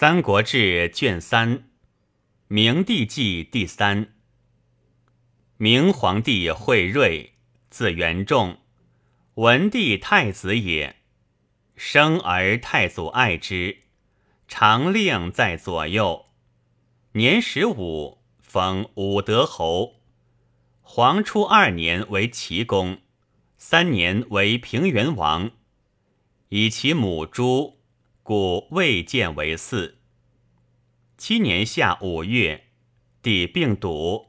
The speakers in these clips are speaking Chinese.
三国志》卷三，明帝纪第三。明皇帝惠睿，字元仲，文帝太子也。生而太祖爱之，常令在左右。年十五，封武德侯。皇初二年为齐公，三年为平原王，以其母朱。故未见为嗣。七年夏五月，帝病笃，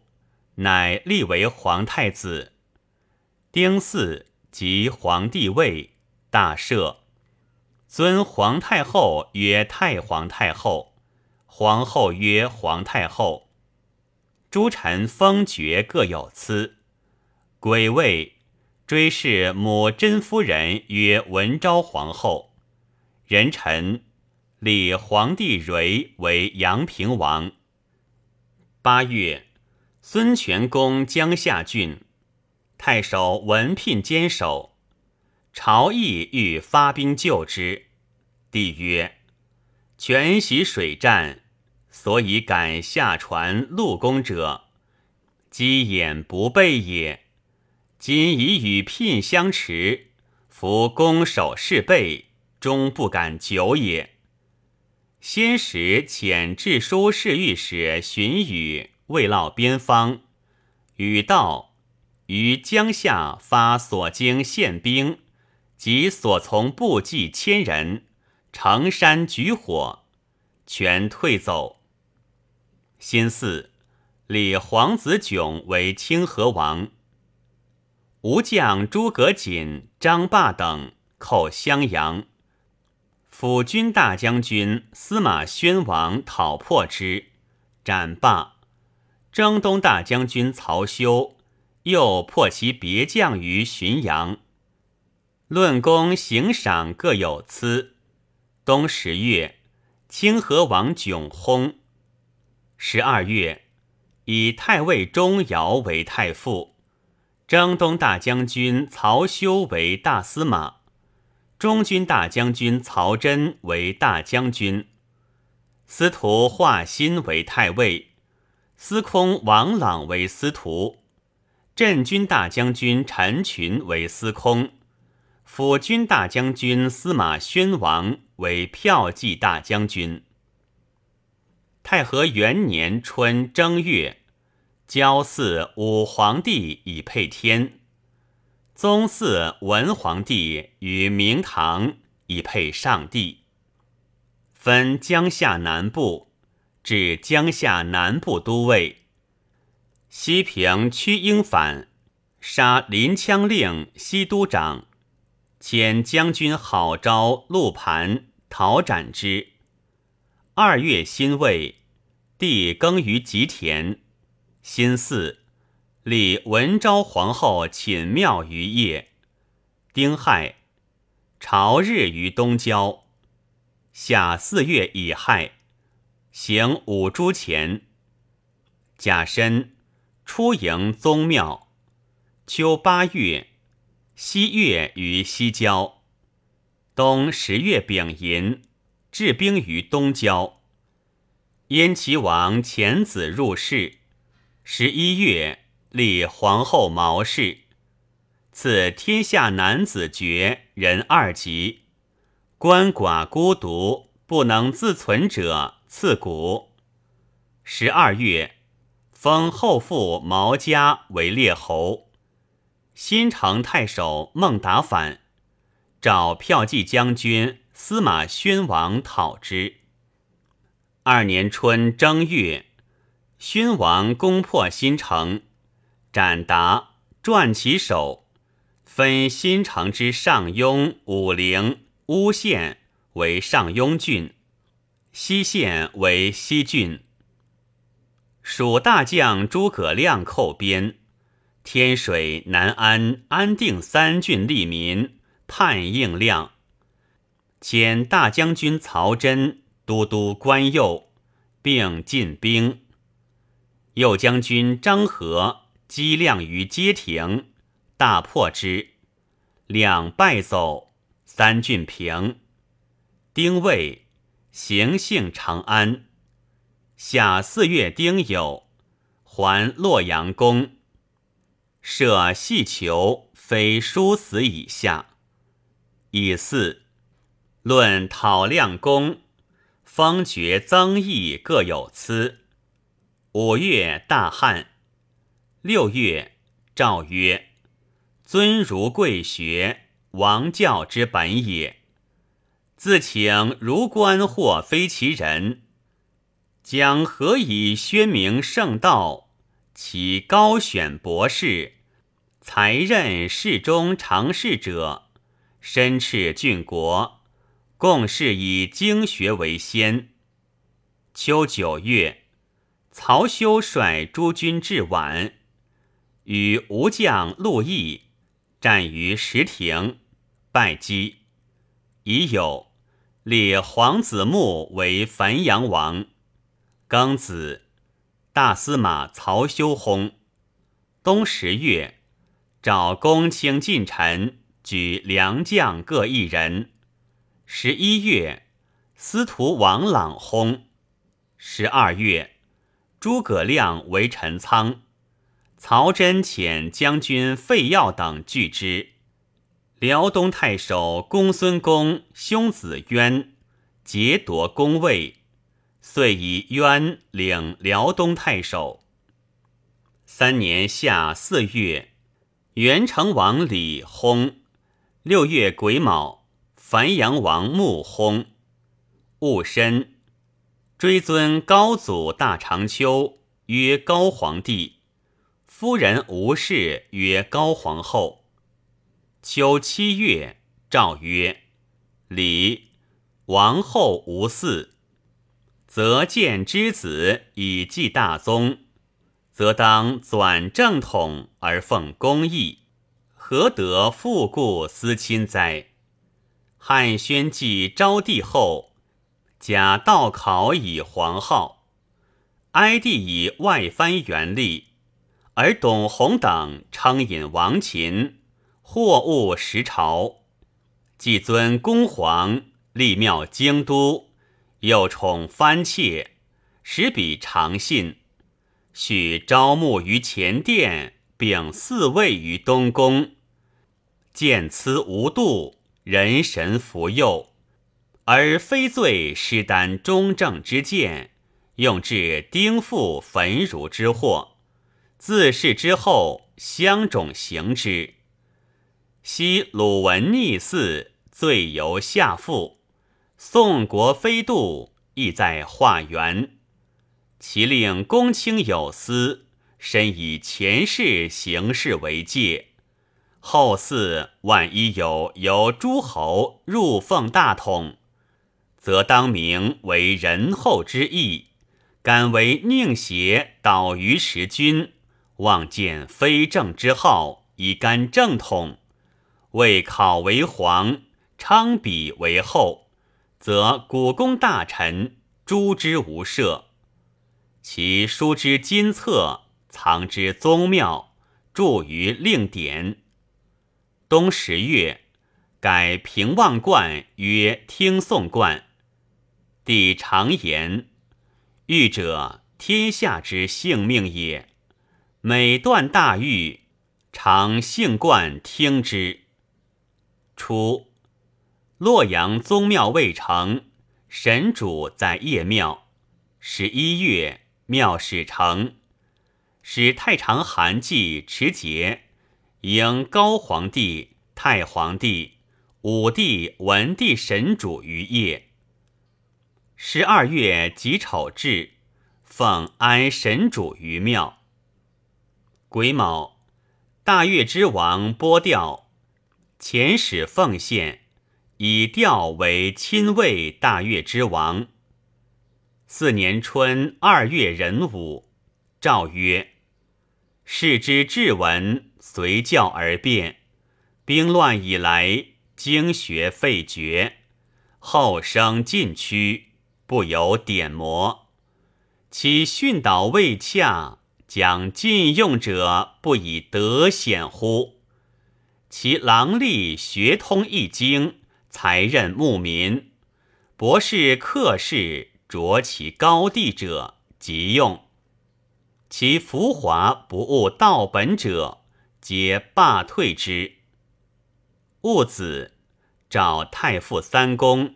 乃立为皇太子。丁巳，即皇帝位，大赦，尊皇太后曰太皇太后，皇后曰皇太后。诸臣封爵各有赐。癸未，追谥母甄夫人曰文昭皇后。人臣立皇帝蕤为阳平王。八月，孙权攻江夏郡，太守文聘坚守。朝议欲发兵救之，帝曰：“权习水战，所以敢下船陆攻者，机眼不备也。今已与聘相持，夫攻守事备。”终不敢久也。先时遣治书侍御史荀彧未落边方，与道于江夏发所经宪兵及所从部骑千人，成山举火，全退走。辛巳，立皇子迥为清河王。吴将诸葛瑾、张霸等寇襄阳。辅军大将军司马宣王讨破之，斩罢。征东大将军曹休又破其别将于浔阳。论功行赏各有赐。冬十月，清河王迥薨。十二月，以太尉钟繇为太傅，征东大将军曹休为大司马。中军大将军曹真为大将军，司徒华歆为太尉，司空王朗为司徒，镇军大将军陈群为司空，辅军大将军司马宣王为骠骑大将军。太和元年春正月，郊祀武皇帝以配天。宗祀文皇帝于明堂，以配上帝。分江夏南部，至江夏南部都尉。西平屈英反，杀临羌令西都长，遣将军郝昭、陆盘讨斩之。二月辛未，帝耕于吉田。辛巳。立文昭皇后寝庙于夜，丁亥，朝日于东郊。夏四月乙亥，行五铢钱。甲申，出营宗庙。秋八月，西月于西郊。冬十月丙寅，置兵于东郊。燕齐王遣子入室。十一月。立皇后毛氏，赐天下男子爵人二级，鳏寡孤独不能自存者赐谷。十二月，封后父毛家为列侯。新城太守孟达反，召骠骑将军司马宣王讨之。二年春正月，宣王攻破新城。斩达，传其首，分新城之上庸、武陵、乌县为上庸郡，西县为西郡。蜀大将诸葛亮寇边，天水、南安、安定三郡利民叛应亮，遣大将军曹真都督关右，并进兵。右将军张合。击亮于街亭，大破之，两败走，三郡平。丁未，行幸长安。夏四月丁酉，还洛阳宫。设细囚，非殊死以下。以四论讨量功，方觉曾邑各有疵。五月大旱。六月，诏曰：“尊儒贵学，王教之本也。自请儒官或非其人。”将何以宣明圣道？其高选博士，才任侍中常侍者，身斥郡国，共事以经学为先。秋九月，曹休率诸军至宛，与吴将陆毅战于石亭，败击。已有立皇子木为汾阳王。庚子，大司马曹休薨。冬十月，召公卿近臣，举良将各一人。十一月，司徒王朗薨。十二月，诸葛亮为陈仓，曹真遣将军费耀等拒之。辽东太守公孙公兄子渊劫夺宫位。遂以渊领辽东太守。三年夏四月，元成王李薨。六月癸卯，樊阳王穆薨。戊申，追尊高祖大长秋曰高皇帝，夫人吴氏曰高皇后。秋七月，诏曰：礼王后无嗣。则见之子以继大宗，则当转正统而奉公义，何得复故思亲哉？汉宣帝昭帝后，假道考以皇号，哀帝以外藩元立，而董弘等称引王秦，货物时朝，既尊公皇，立庙京都。又宠藩妾，使彼常信。许招募于前殿，并四位于东宫。见此无度，人神服佑，而非罪施担中正之见，用至丁覆焚儒之祸。自是之后，相种行之。昔鲁文逆嗣，罪由下父。宋国飞度亦在化缘，其令公卿有司，深以前世行事为戒。后嗣万一有由诸侯入奉大统，则当明为仁厚之意，敢为宁邪导于时君，望见非正之号，以干正统，为考为皇，昌比为后。则古公大臣诛之无赦，其书之金册，藏之宗庙，著于令典。冬十月，改平望观曰听讼观。帝常言：狱者，天下之性命也。每断大狱，常性冠听之。初。洛阳宗庙未成，神主在夜庙。十一月，庙始成，使太常韩季持节，迎高皇帝、太皇帝、武帝、文帝神主于夜。十二月己丑至，奉安神主于庙。癸卯，大越之王波调遣使奉献。以调为亲卫大越之王。四年春二月壬午，诏曰：“世之至文，随教而变。兵乱以来，经学废绝，后生尽屈，不由点磨。其训导未洽，将禁用者不以德显乎？其郎吏学通一经。”才任牧民，博士客士着其高地者，即用；其浮华不务道本者，皆罢退之。戊子，召太傅三公，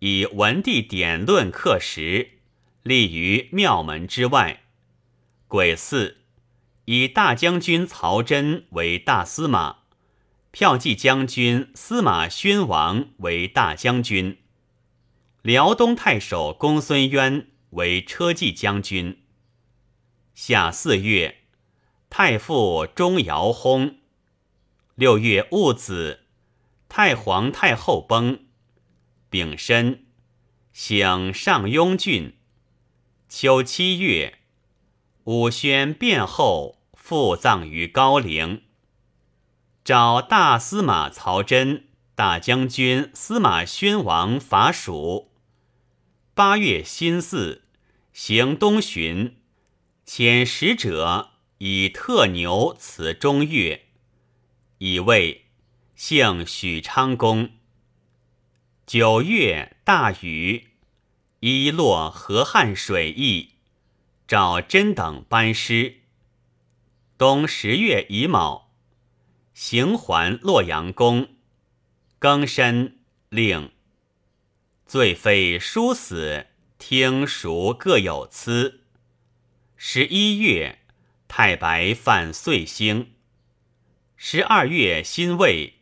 以文帝典论刻石，立于庙门之外。癸巳，以大将军曹真为大司马，骠骑将军司马宣王为大将军，辽东太守公孙渊为车骑将军。夏四月，太傅钟繇薨。六月戊子。太皇太后崩，丙申，省上庸郡。秋七月，武宣变后，复葬于高陵。召大司马曹真、大将军司马宣王伐蜀。八月辛巳，行东巡，遣使者以特牛辞中岳，以为。姓许昌公。九月大雨，一落河汉水溢，找真等班师。冬十月乙卯，行还洛阳宫。庚申，令罪妃殊死，听孰各有疵。十一月，太白犯岁星。十二月辛未。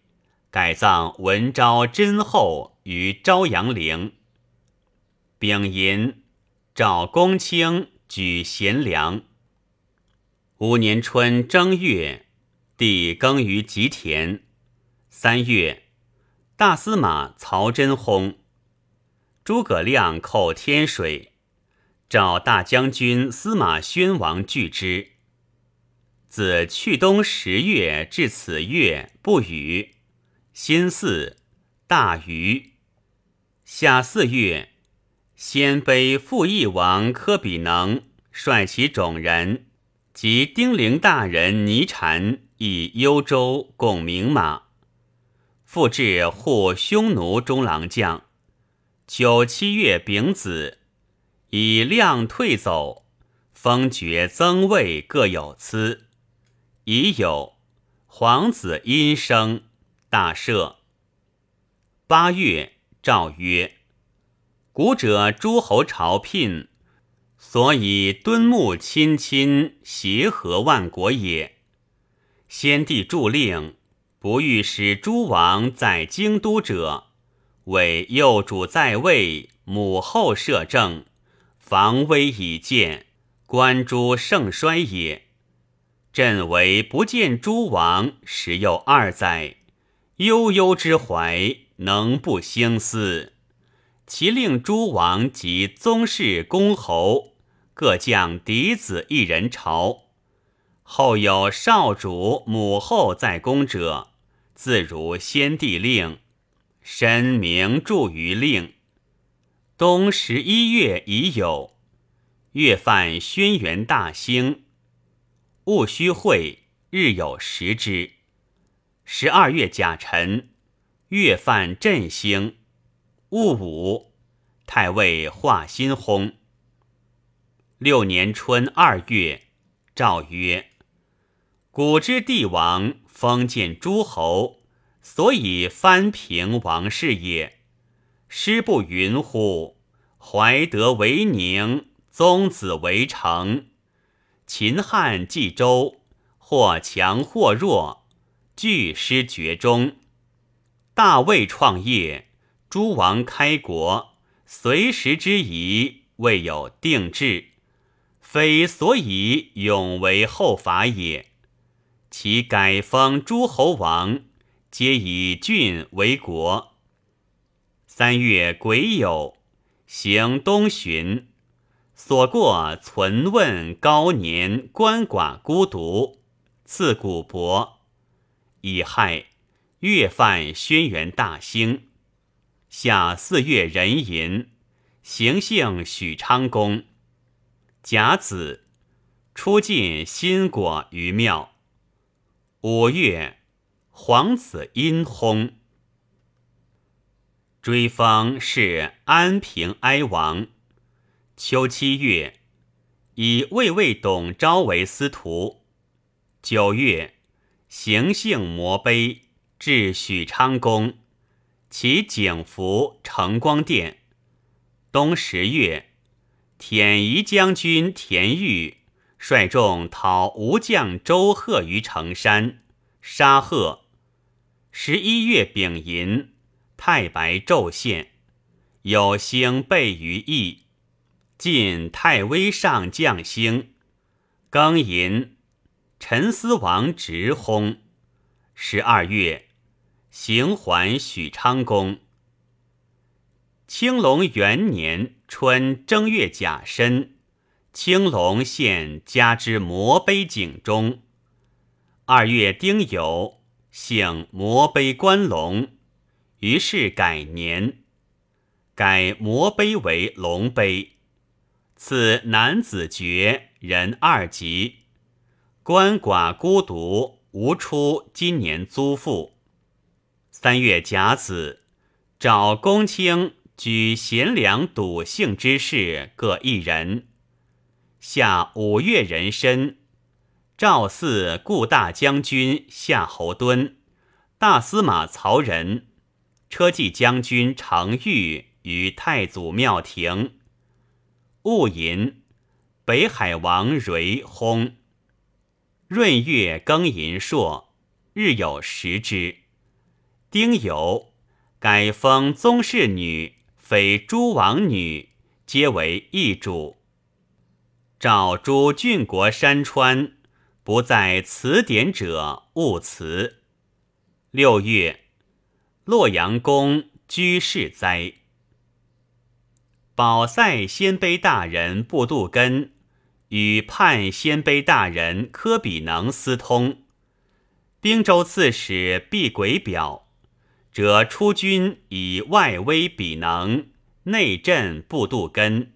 改葬文昭真后于昭阳陵。丙寅，赵公卿举贤良。五年春正月，帝耕于吉田。三月，大司马曹真薨。诸葛亮寇天水，召大将军司马宣王拒之。自去冬十月至此月不雨。辛巳，大禹。夏四月，鲜卑复义王柯比能率其种人及丁陵大人倪禅以幽州共名马，复至护匈奴中郎将。九七月丙子，以亮退走，封爵增位各有赐。已有皇子阴生。大赦。八月，诏曰：“古者诸侯朝聘，所以敦睦亲亲，协和万国也。先帝著令，不欲使诸王在京都者，为幼主在位，母后摄政，防危以见，观诸盛衰也。朕为不见诸王，时有二载。”悠悠之怀，能不兴思？其令诸王及宗室公侯各将嫡子一人朝，后有少主母后在宫者，自如先帝令，申明著于令。冬十一月已有，月犯轩辕大兴，戊戌会日有食之。十二月甲辰，月犯震星，戊午，太尉华新薨。六年春二月，诏曰：“古之帝王封建诸侯，所以藩平王室也。师不云乎？怀德为宁，宗子为成。秦汉冀州，或强或弱。”据师绝中，大魏创业，诸王开国，随时之宜未有定制，非所以永为后法也。其改封诸侯王，皆以郡为国。三月癸酉，行东巡，所过存问高年鳏寡孤独，赐古帛。乙亥，月犯轩辕大兴。夏四月壬寅，行幸许昌宫。甲子，出进新果于庙。五月，皇子殷薨。追封是安平哀王。秋七月，以魏魏董昭为司徒。九月，行幸摩碑至许昌宫，其景福承光殿。冬十月，舔夷将军田豫率众讨吴将周贺于城山，杀贺。十一月丙寅。太白昼现，有星备于翼。晋太微上将星，庚寅，陈思王直薨。十二月，行还许昌宫。青龙元年春正月甲申，青龙现加之摩碑井中。二月丁酉，幸摩碑观龙。于是改年，改摩碑为龙碑，赐男子爵人二级，鳏寡孤独无出今年租赋。三月甲子，召公卿举贤良笃信之士各一人。下五月壬申，赵四顾大将军夏侯惇，大司马曹仁。车骑将军程昱于太祖庙庭。戊寅，北海王蕤薨。闰月庚寅朔，日有食之。丁酉，改封宗室女，非诸王女，皆为义主。诏诸郡国山川，不在词典者，勿辞。六月。洛阳宫居士哉。保塞鲜卑大人布杜根与叛鲜卑大人科比能私通，兵州刺史毕轨表，者出军以外威比能，内镇布杜根。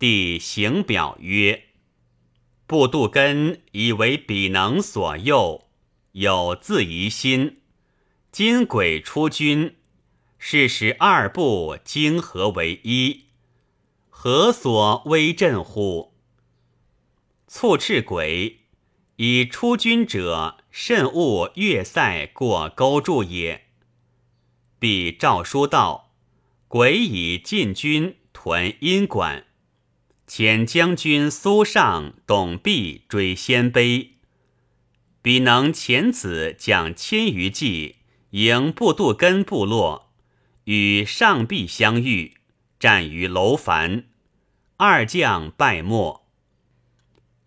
帝行表曰：“布杜根以为比能所诱，有自疑心。”今鬼出军，是使二部经合为一，何所威震乎？促赤鬼以出军者慎勿越塞过沟筑也。必诏书道：鬼以进军屯阴馆，遣将军苏尚、董弼追鲜卑，彼能遣子将千余骑。迎布杜根部落，与上壁相遇，战于楼烦，二将败没。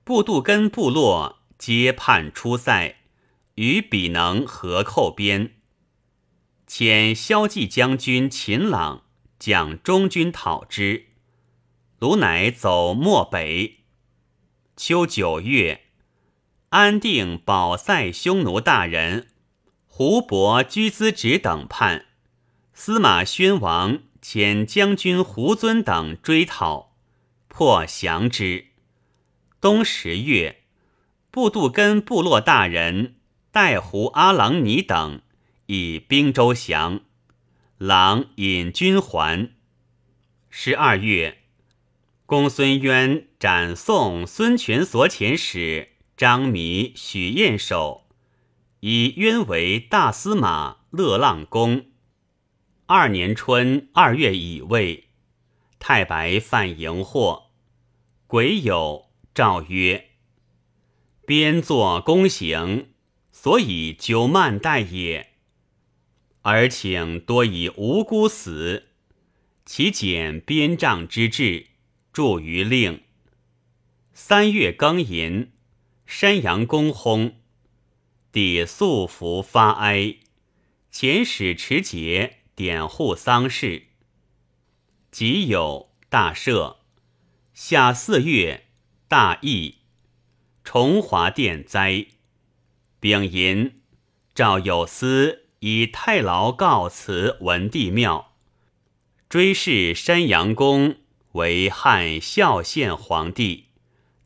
布杜根部落皆叛出塞，与比能合寇边。遣萧骑将军秦朗将中军讨之，卢乃走漠北。秋九月，安定保塞匈奴大人。胡伯居资直等叛，司马宣王遣将军胡遵等追讨，破降之。冬十月，布杜根部落大人带胡阿郎尼等以兵州降，郎引军还。十二月，公孙渊斩送孙权所遣使张弥、许彦守。以渊为大司马、乐浪公。二年春二月乙未，太白犯荧惑，癸酉，诏曰：“边作公行，所以久慢待也。而请多以无辜死，其减边帐之志，著于令。三月庚寅，山阳公薨。”帝素服发哀，遣使持节典护丧事。己酉，大赦。夏四月，大疫。崇华殿灾。丙寅，赵有司以太牢告辞文帝庙，追谥山阳公为汉孝献皇帝，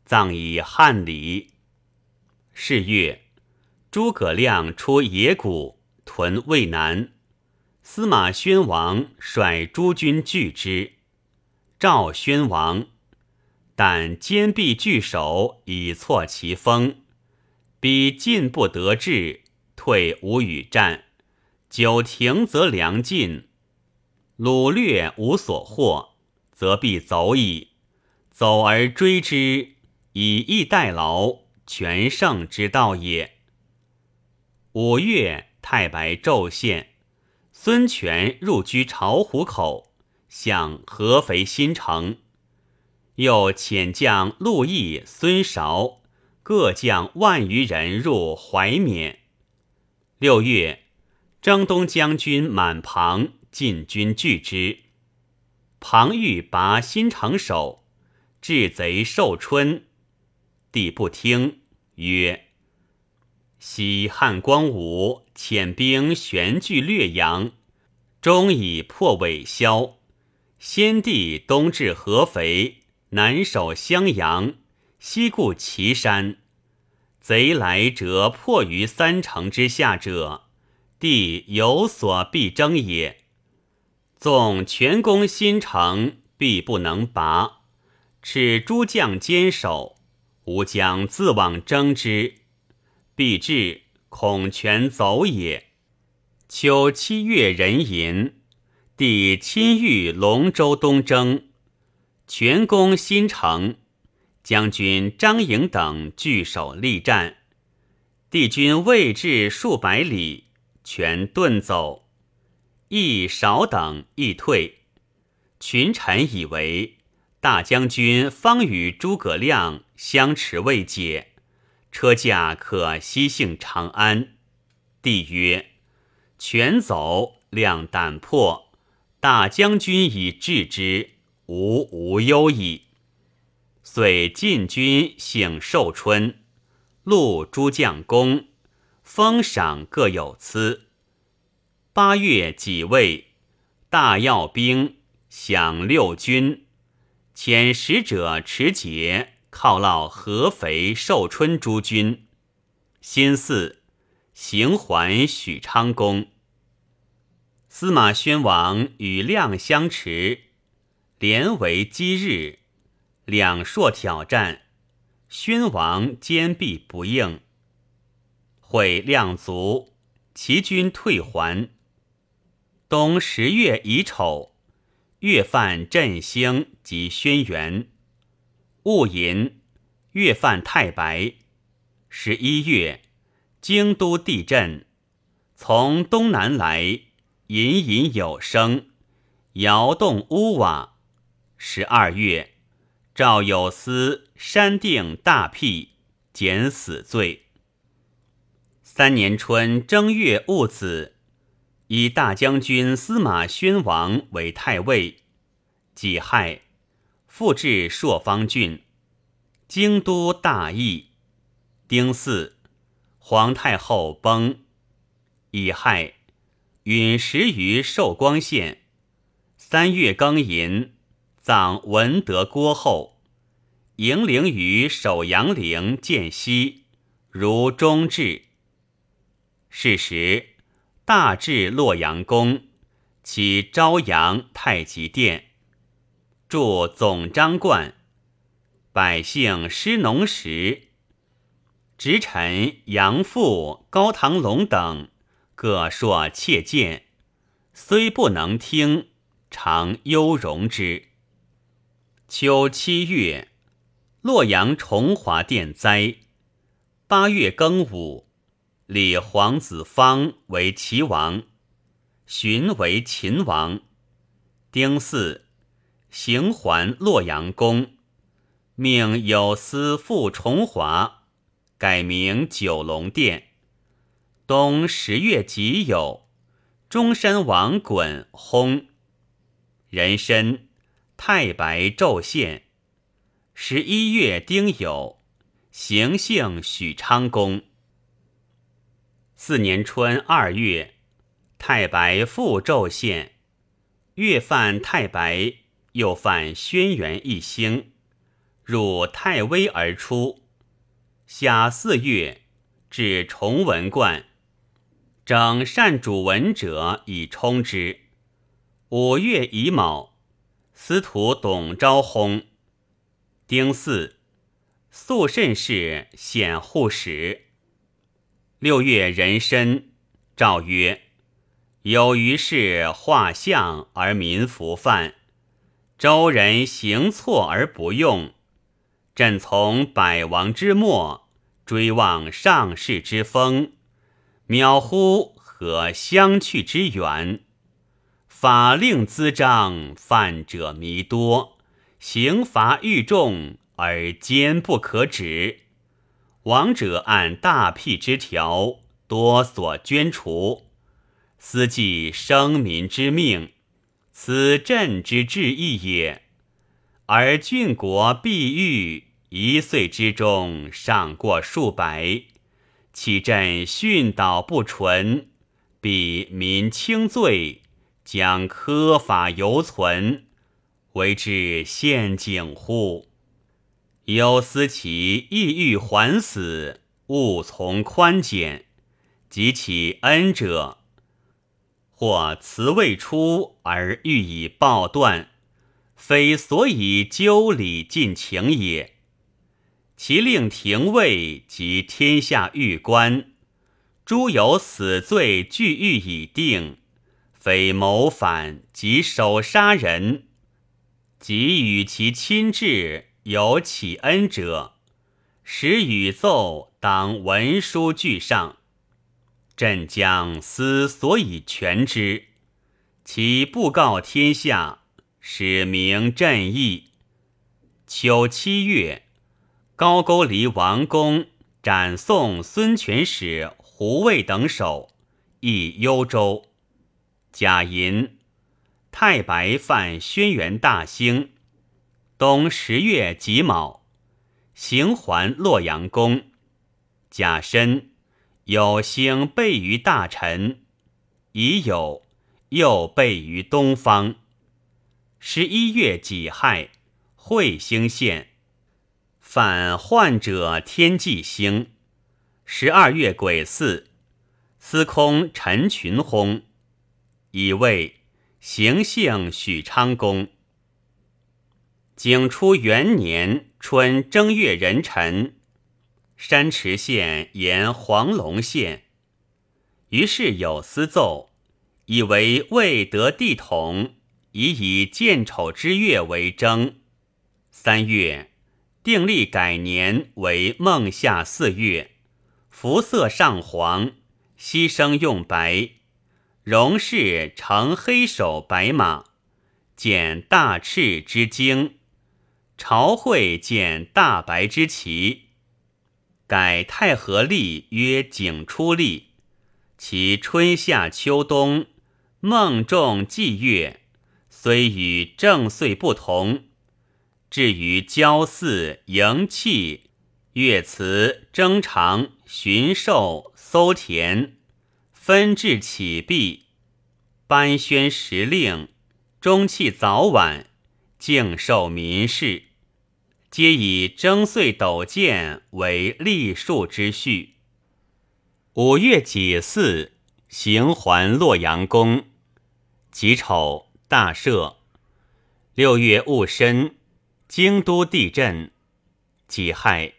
葬以汉礼。是月。诸葛亮出野谷屯渭南，司马宣王率诸军拒之，赵宣王，但坚壁拒守以挫其锋，彼进不得志，退无与战。久停则粮尽，掳掠无所获，则必走矣。走而追之，以逸待劳，全胜之道也。五月，太白昼现，孙权入居巢湖口，向合肥新城。又遣将陆毅、孙韶各将万余人入怀缅。六月。征东将军满庞进军拒之，庞欲拔新城守，至贼寿春，帝不听，曰：“昔汉光武遣兵悬据略阳，终以破韦萧。先帝东至合肥，南守襄阳，西固祁山，贼来折破于三城之下者。”帝有所必争也。纵全攻新城，必不能拔。使诸将坚守，吾将自往征之。必至，恐全走也。秋七月壬寅，帝亲御龙州东征，全攻新城。将军张颖等据守力战，帝军未至数百里。全遁走，亦少等亦退。群臣以为大将军方与诸葛亮相持未解，车驾可西幸长安。帝曰：“全走，亮胆破，大将军以治之，吾无忧矣。”遂进军幸寿春，录诸将功。封赏各有赐。八月己未，大要兵，享六军，遣使者持节犒劳合肥、寿春诸军。辛巳，行还许昌宫。司马宣王与亮相持，连为击日，两硕挑战，宣王坚壁不应。会量足，齐军退还。冬十月乙丑，月犯振兴及轩辕。戊寅，月犯太白。十一月，京都地震，从东南来，隐隐有声，摇动屋瓦。十二月，赵有司山定大辟，减死罪。三年春正月戊子，以大将军司马宣王为太尉。己亥，复置朔方郡。京都大邑。丁巳，皇太后崩。乙亥，陨石于寿光县。三月庚寅，葬文德郭后。迎陵于首阳陵见西，如中至。是时，大至洛阳宫，起朝阳太极殿，筑总章观，百姓失农时，直臣杨父、高唐龙等各说切谏，虽不能听，常忧容之。秋七月，洛阳崇华殿灾。八月庚午。立皇子方为齐王，荀为秦王。丁巳，行还洛阳宫，命有司复重华，改名九龙殿。冬十月己酉，中山王衮薨。壬申，太白昼现。十一月丁酉，行幸许昌宫。四年春二月，太白复骤现，月犯太白，又犯轩辕一星，入太微而出。夏四月，至崇文观，整善主文者以充之。五月乙卯，司徒董昭薨。丁巳，肃慎氏显护使。六月壬申，诏曰：有余事画像而民服犯，周人行错而不用。朕从百王之末，追望上世之风，渺乎何相去之远？法令滋章，犯者弥多，刑罚愈重，而坚不可止。亡者按大辟之条，多所捐除，思济生民之命，此朕之志意也。而郡国必愈，一岁之中上过数百，岂朕训导不纯，必民轻罪？将苛法犹存，为之陷阱乎？忧思其意欲还死，勿从宽减；及其恩者，或辞未出而欲以报断，非所以究礼尽情也。其令廷尉及天下狱官，诸有死罪俱狱已定。非谋反及手杀人，即与其亲至有启恩者，使与奏当文书具上。朕将思所以全之，其布告天下，使明朕意。秋七月，高句丽王公斩送孙权使胡卫等首，诣幽州。甲寅，太白犯轩辕大兴。冬十月己卯，行还洛阳宫。甲申，有星备于大臣。乙酉，又备于东方。十一月己亥，彗星现。反患者天际星。十二月癸巳，司空陈群薨。乙未行幸许昌宫。景初元年春正月壬辰，山池县沿黄龙县。于是有司奏，以为未得帝统，已以建丑之月为征。三月，定立改年为孟夏四月，服色上黄，牺牲用白。荣氏乘黑首白马，见大赤之经；朝会见大白之旗。改太和历曰景初历，其春夏秋冬孟仲季月，虽与正岁不同。至于交祀迎气、乐祠、征长、巡狩、搜田。分治起毕，颁宣时令，中气早晚，敬受民事，皆以征岁斗见为历数之序。五月己巳，行还洛阳宫。己丑，大赦。六月戊申，京都地震。己亥，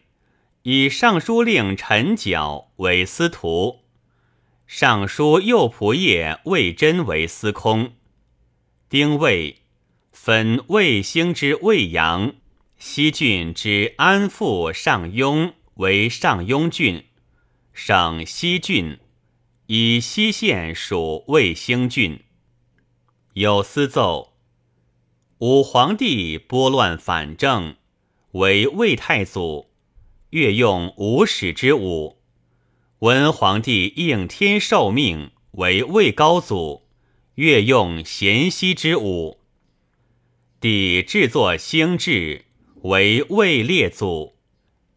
以尚书令陈缴为司徒。尚书右仆射魏真为司空，丁未，分魏兴之魏阳、西郡之安富、上庸为上庸郡，省西郡，以西县属魏兴郡。有司奏：武皇帝拨乱反正，为魏太祖，越用五史之武。文皇帝应天受命为魏高祖，越用咸熙之武；帝制作兴制为魏列祖，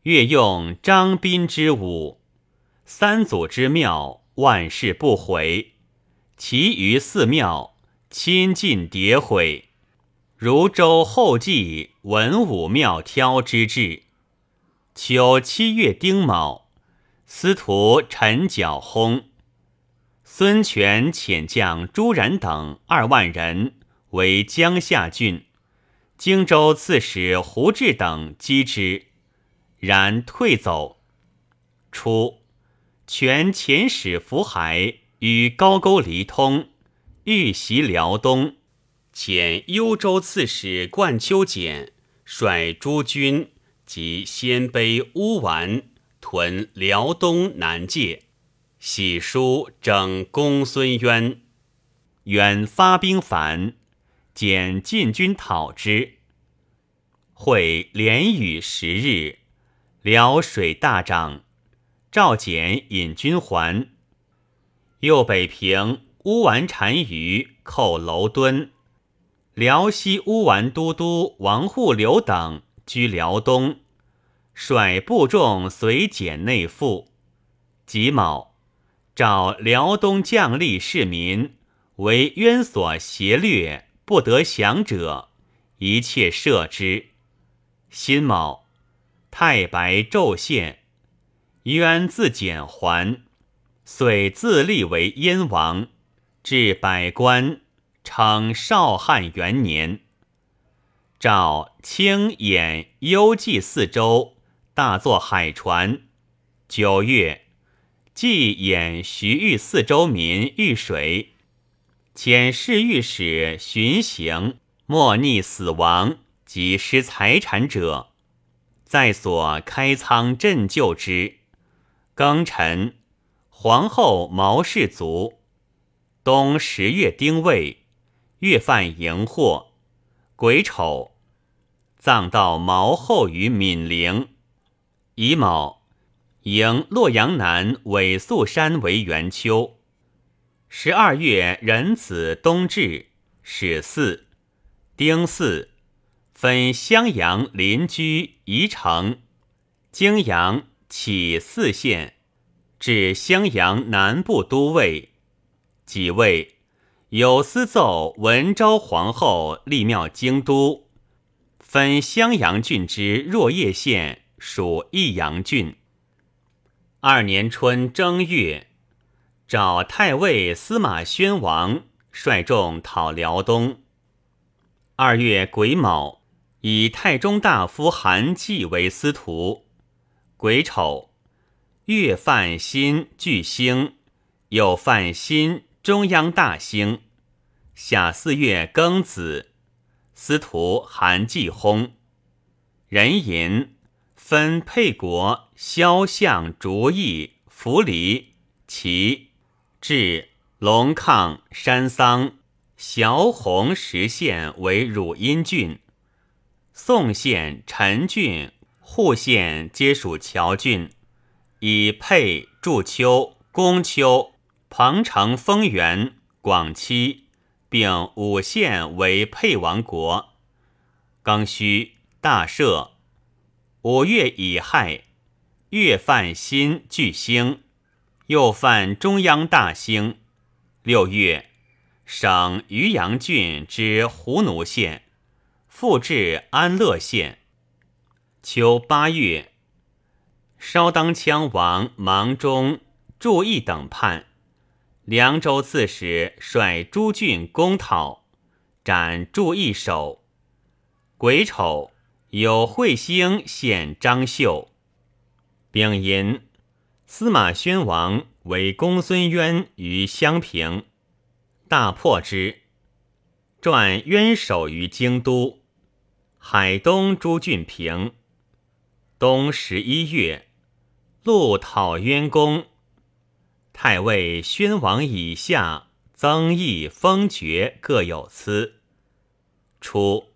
越用张斌之武。三祖之庙万世不毁，其余寺庙亲近迭毁，如周后继文武庙挑之志。秋七月丁卯。司徒陈角薨，孙权遣将朱然等二万人为江夏郡，荆州刺史胡志等击之，然退走。初，权遣使福海与高句离通，欲袭辽东，遣幽州刺史冠丘简率诸军及鲜卑乌丸屯辽东南界。喜书征公孙渊，渊发兵反，简进军讨之。会连雨十日，辽水大涨，赵简引军还。右北平乌丸单于寇楼敦，辽西乌丸都督王护留等居辽东，率部众随简内附。己卯。召辽东将吏士民为渊所胁掠，不得降者，一切赦之。辛卯，太白昼现，渊自简还，遂自立为燕王，至百官，称少汉元年。诏清兖幽蓟四州，大作海船。九月。既兖徐豫四州民遇水，遣侍御史巡行，莫逆死亡及失财产者，在所开仓赈救之。庚辰，皇后毛氏卒。冬十月丁未，月犯荧惑，癸丑，葬到毛后于闽陵。乙卯。迎洛阳南尾宿山为元丘。十二月壬子冬至，始巳，丁巳，分襄阳邻居宜城、泾阳起四县，至襄阳南部都尉。己未，有司奏文昭皇后立庙京都，分襄阳郡之若叶县属益阳郡。二年春正月，召太尉司马宣王率众讨辽东。二月癸卯，以太中大夫韩继为司徒。癸丑，月犯新巨星，又犯新中央大星。夏四月庚子，司徒韩继薨。壬寅。分沛国、萧相、竹邑、扶离、齐、至龙亢、山桑、小洪十县为汝阴郡，宋县、陈郡、户县皆属谯郡，以沛、祝丘、公丘、彭城、丰原、广期，并五县为沛王国。庚戌，大赦。五月乙亥，月犯辛巨星，又犯中央大兴。六月，省渔阳郡之胡奴县，复至安乐县。秋八月，稍当羌王芒中、祝义等叛，凉州刺史率诸郡攻讨，斩祝义首。癸丑。有彗星献张绣，丙寅，司马宣王为公孙渊于襄平，大破之，传渊守于京都。海东诸郡平。冬十一月，陆讨渊公。太尉宣王以下曾邑封爵各有司。初。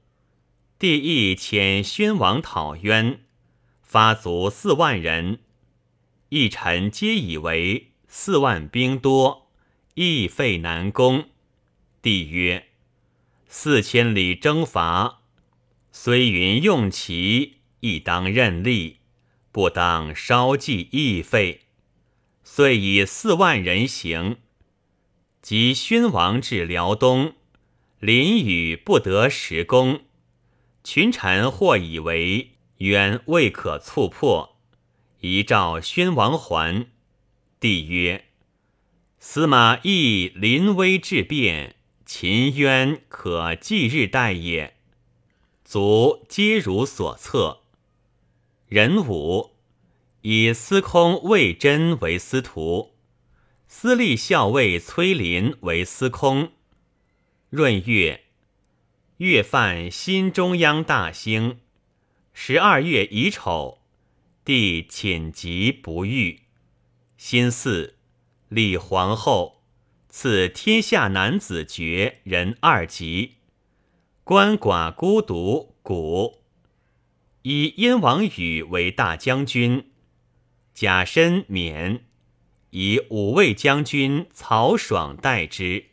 帝亦遣宣王讨渊，发卒四万人。一臣皆以为四万兵多，易费难攻。帝曰：“四千里征伐，虽云用其，亦当任力，不当稍计易费。”遂以四万人行。及宣王至辽东，淋雨不得时攻。群臣或以为渊未可猝破，遗诏宣王还。帝曰：“司马懿临危致变，秦渊可继日待也。卒皆如所测。壬午，以司空魏真为司徒，司隶校尉崔林为司空。闰月，月犯新中央大兴。十二月乙丑，帝寝疾不愈。辛巳，立皇后，赐天下男子爵人二级。鳏寡孤独古，以燕王宇为大将军，贾申免，以五位将军曹爽代之。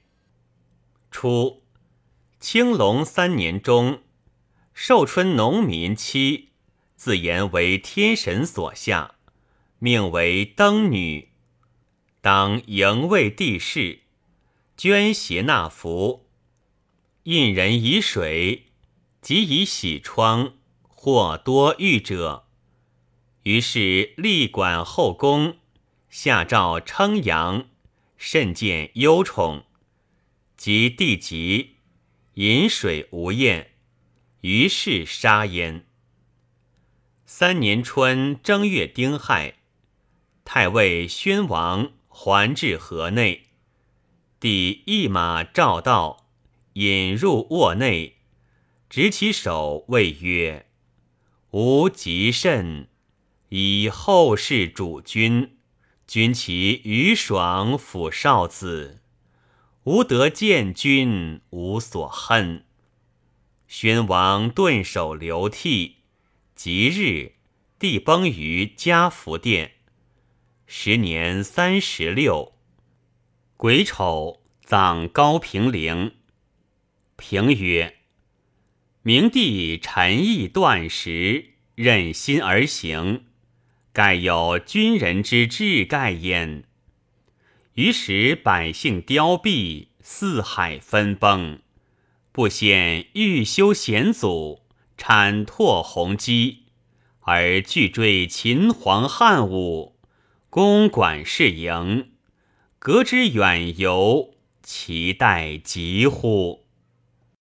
初，青龙三年中。寿春农民妻，自言为天神所下，命为登女，当迎卫帝室，捐邪纳服，印人以水，即以洗疮，或多欲者。于是立管后宫，下诏称扬，甚见忧宠。及帝疾，饮水无厌。于是杀焉。三年春正月丁亥，太尉宣王还至河内，帝一马召道，引入卧内，执其手，谓曰：“吾极甚，以后世主君，君其余爽抚少子，吾得见君，无所恨。”宣王顿首流涕，即日，帝崩于嘉福殿。时年三十六，癸丑，葬高平陵。平曰：“明帝臣意断食，任心而行，盖有君人之志盖焉。于时百姓凋敝，四海分崩。”不显欲修贤祖，铲拓鸿基，而拒坠秦皇汉武，公管事营，隔之远游，其待极乎？